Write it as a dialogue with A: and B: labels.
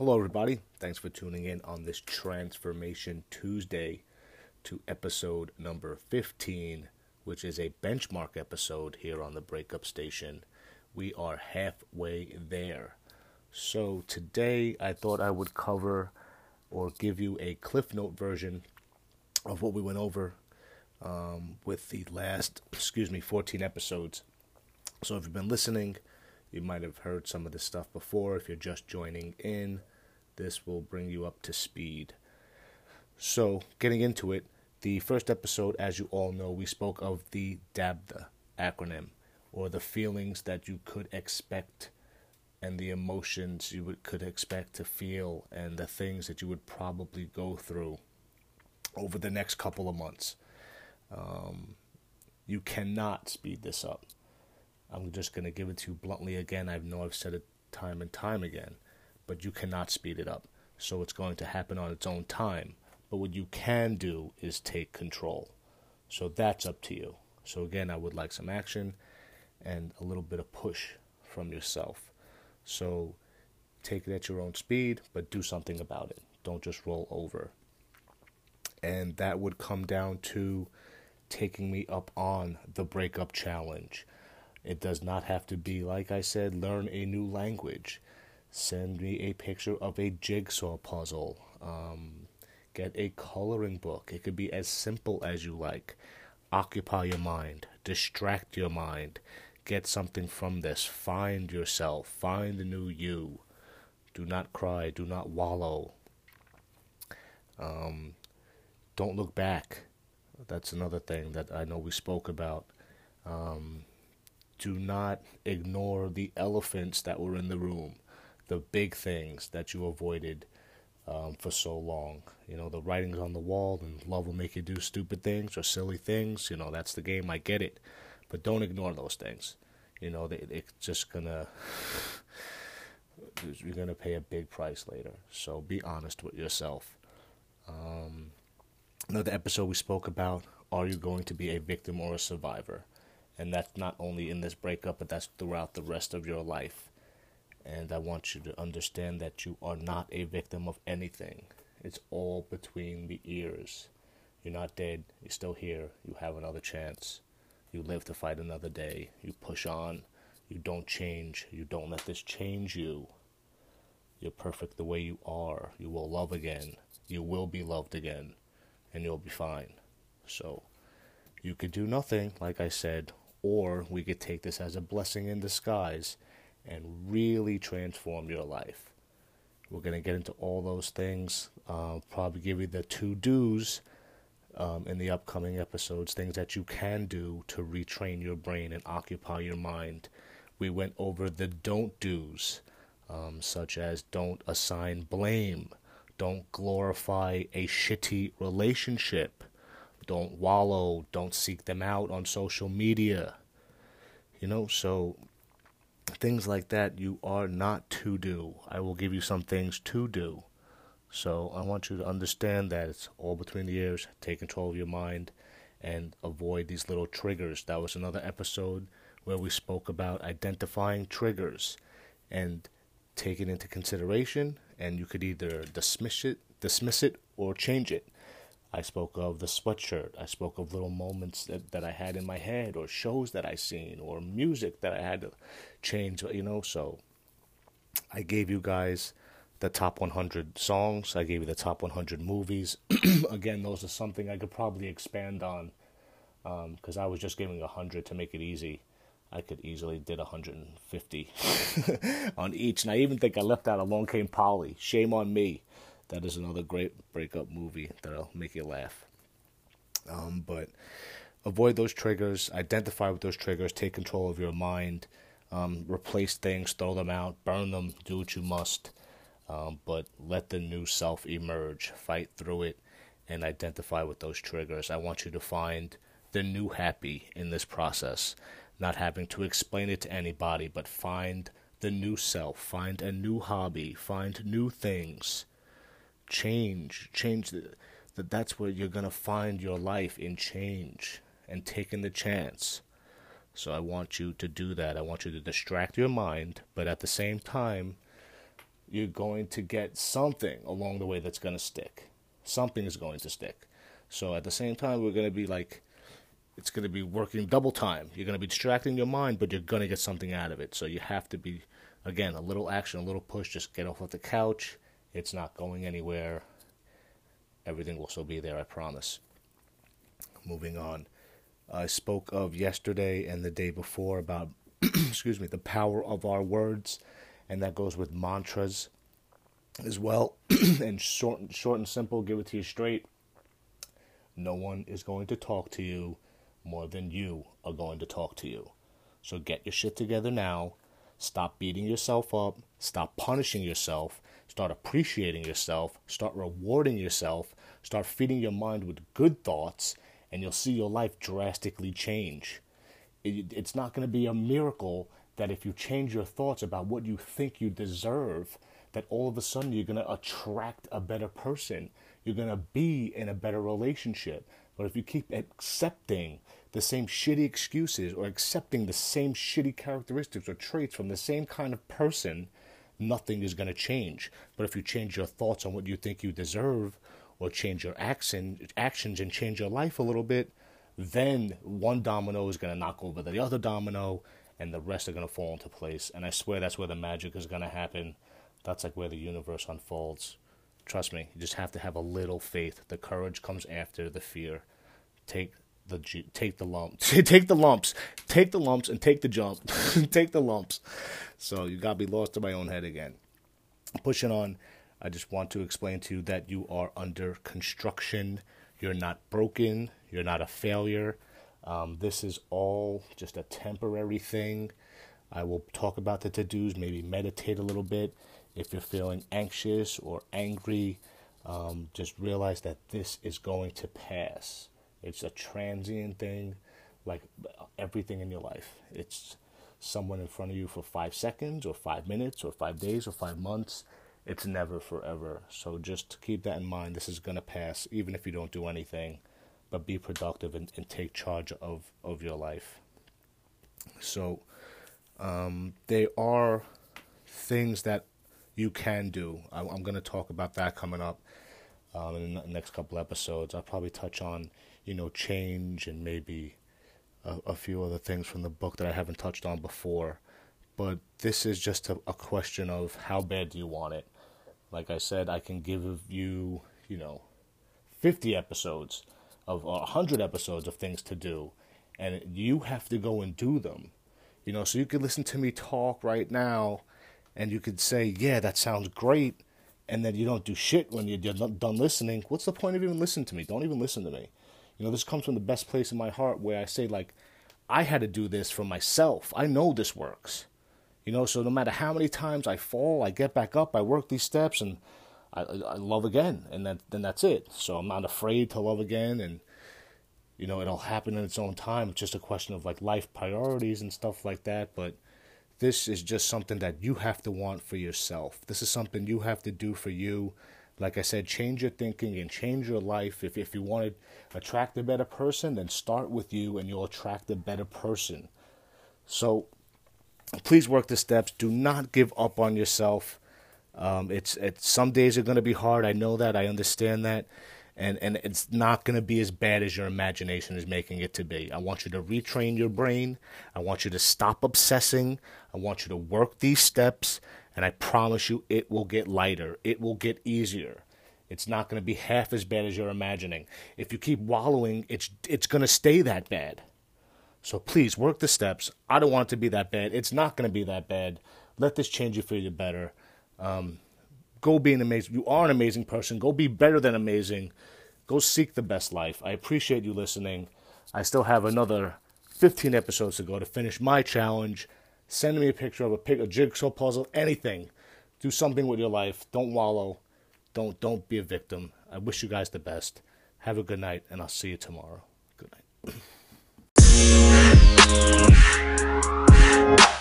A: Hello, everybody. Thanks for tuning in on this Transformation Tuesday to episode number 15, which is a benchmark episode here on the Breakup Station. We are halfway there. So, today I thought I would cover or give you a Cliff Note version of what we went over um, with the last, excuse me, 14 episodes. So, if you've been listening, you might have heard some of this stuff before. If you're just joining in, this will bring you up to speed. So, getting into it, the first episode, as you all know, we spoke of the DABDA acronym, or the feelings that you could expect and the emotions you would, could expect to feel and the things that you would probably go through over the next couple of months. Um, you cannot speed this up. I'm just going to give it to you bluntly again. I know I've said it time and time again but you cannot speed it up. So it's going to happen on its own time. But what you can do is take control. So that's up to you. So again, I would like some action and a little bit of push from yourself. So take it at your own speed, but do something about it. Don't just roll over. And that would come down to taking me up on the breakup challenge. It does not have to be, like I said, learn a new language send me a picture of a jigsaw puzzle. Um, get a coloring book. It could be as simple as you like. Occupy your mind, distract your mind, get something from this. Find yourself, find the new you. Do not cry, do not wallow. Um, don't look back. That's another thing that I know we spoke about. Um, do not ignore the elephants that were in the room the big things that you avoided um, for so long. You know, the writing's on the wall and love will make you do stupid things or silly things. You know, that's the game. I get it. But don't ignore those things. You know, they, it's just gonna. You're gonna pay a big price later. So be honest with yourself. Um, another episode we spoke about: Are you going to be a victim or a survivor? And that's not only in this breakup, but that's throughout the rest of your life. And I want you to understand that you are not a victim of anything. It's all between the ears. You're not dead. You're still here. You have another chance. You live to fight another day. You push on. You don't change. You don't let this change you. You're perfect the way you are. You will love again. You will be loved again. And you'll be fine. So, you could do nothing, like I said, or we could take this as a blessing in disguise and really transform your life. We're going to get into all those things. Uh, probably give you the to dos um, in the upcoming episodes, things that you can do to retrain your brain and occupy your mind. We went over the don't dos, um, such as don't assign blame, don't glorify a shitty relationship, don't wallow, don't seek them out on social media. You know, so things like that you are not to do. I will give you some things to do. So I want you to understand that it's all between the ears. Take control of your mind and avoid these little triggers. That was another episode where we spoke about identifying triggers and take it into consideration and you could either dismiss it dismiss it or change it. I spoke of the sweatshirt. I spoke of little moments that, that I had in my head, or shows that I seen, or music that I had to change. You know, so I gave you guys the top 100 songs. I gave you the top 100 movies. Again, those are something I could probably expand on because um, I was just giving 100 to make it easy. I could easily did 150 on each, and I even think I left out Along Came Polly. Shame on me. That is another great breakup movie that'll make you laugh. Um, but avoid those triggers, identify with those triggers, take control of your mind, um, replace things, throw them out, burn them, do what you must. Um, but let the new self emerge, fight through it, and identify with those triggers. I want you to find the new happy in this process, not having to explain it to anybody, but find the new self, find a new hobby, find new things change, change that that's where you're going to find your life in change and taking the chance. So I want you to do that. I want you to distract your mind, but at the same time, you're going to get something along the way that's going to stick. Something is going to stick. So at the same time, we're going to be like, it's going to be working double time. You're going to be distracting your mind, but you're going to get something out of it. So you have to be, again, a little action, a little push. Just get off of the couch. It's not going anywhere. Everything will still be there, I promise. Moving on. I spoke of yesterday and the day before about, excuse me, the power of our words and that goes with mantras as well. and short, short and simple, give it to you straight. No one is going to talk to you more than you are going to talk to you. So get your shit together now. Stop beating yourself up. Stop punishing yourself. Start appreciating yourself. Start rewarding yourself. Start feeding your mind with good thoughts, and you'll see your life drastically change. It, it's not going to be a miracle that if you change your thoughts about what you think you deserve, that all of a sudden you're going to attract a better person. You're going to be in a better relationship. But if you keep accepting the same shitty excuses or accepting the same shitty characteristics or traits from the same kind of person, nothing is going to change. But if you change your thoughts on what you think you deserve or change your action, actions and change your life a little bit, then one domino is going to knock over the other domino and the rest are going to fall into place. And I swear that's where the magic is going to happen. That's like where the universe unfolds. Trust me, you just have to have a little faith. The courage comes after the fear. Take the take the lumps, take the lumps, take the lumps, and take the jump, take the lumps. So you got be lost in my own head again. Pushing on, I just want to explain to you that you are under construction. You're not broken. You're not a failure. Um, this is all just a temporary thing. I will talk about the to dos, maybe meditate a little bit. If you're feeling anxious or angry, um, just realize that this is going to pass. It's a transient thing, like everything in your life. It's someone in front of you for five seconds, or five minutes, or five days, or five months. It's never forever. So just keep that in mind. This is going to pass, even if you don't do anything but be productive and, and take charge of, of your life. So, um, there are things that you can do. I, am going to talk about that coming up um, in the next couple episodes. I'll probably touch on, you know, change and maybe a, a few other things from the book that I haven't touched on before. But this is just a, a question of how bad do you want it. Like I said, I can give you, you know, 50 episodes of a hundred episodes of things to do, and you have to go and do them. You know, so you could listen to me talk right now, and you could say, "Yeah, that sounds great," and then you don't do shit when you're done listening. What's the point of even listening to me? Don't even listen to me. You know, this comes from the best place in my heart where I say, like, I had to do this for myself. I know this works. You know, so no matter how many times I fall, I get back up, I work these steps, and I, I love again, and then then that's it. So I'm not afraid to love again, and you know it'll happen in its own time. It's just a question of like life priorities and stuff like that. But this is just something that you have to want for yourself. This is something you have to do for you. Like I said, change your thinking and change your life. If if you want to attract a better person, then start with you, and you'll attract a better person. So please work the steps. Do not give up on yourself. Um, it's it's some days are going to be hard. I know that. I understand that, and and it's not going to be as bad as your imagination is making it to be. I want you to retrain your brain. I want you to stop obsessing. I want you to work these steps, and I promise you, it will get lighter. It will get easier. It's not going to be half as bad as you're imagining. If you keep wallowing, it's it's going to stay that bad. So please work the steps. I don't want it to be that bad. It's not going to be that bad. Let this change you for the better. Um, go be an amazing. You are an amazing person. Go be better than amazing. Go seek the best life. I appreciate you listening. I still have another 15 episodes to go to finish my challenge. Send me a picture of a, pic, a jigsaw puzzle, anything. Do something with your life. Don't wallow. Don't don't be a victim. I wish you guys the best. Have a good night, and I'll see you tomorrow. Good night.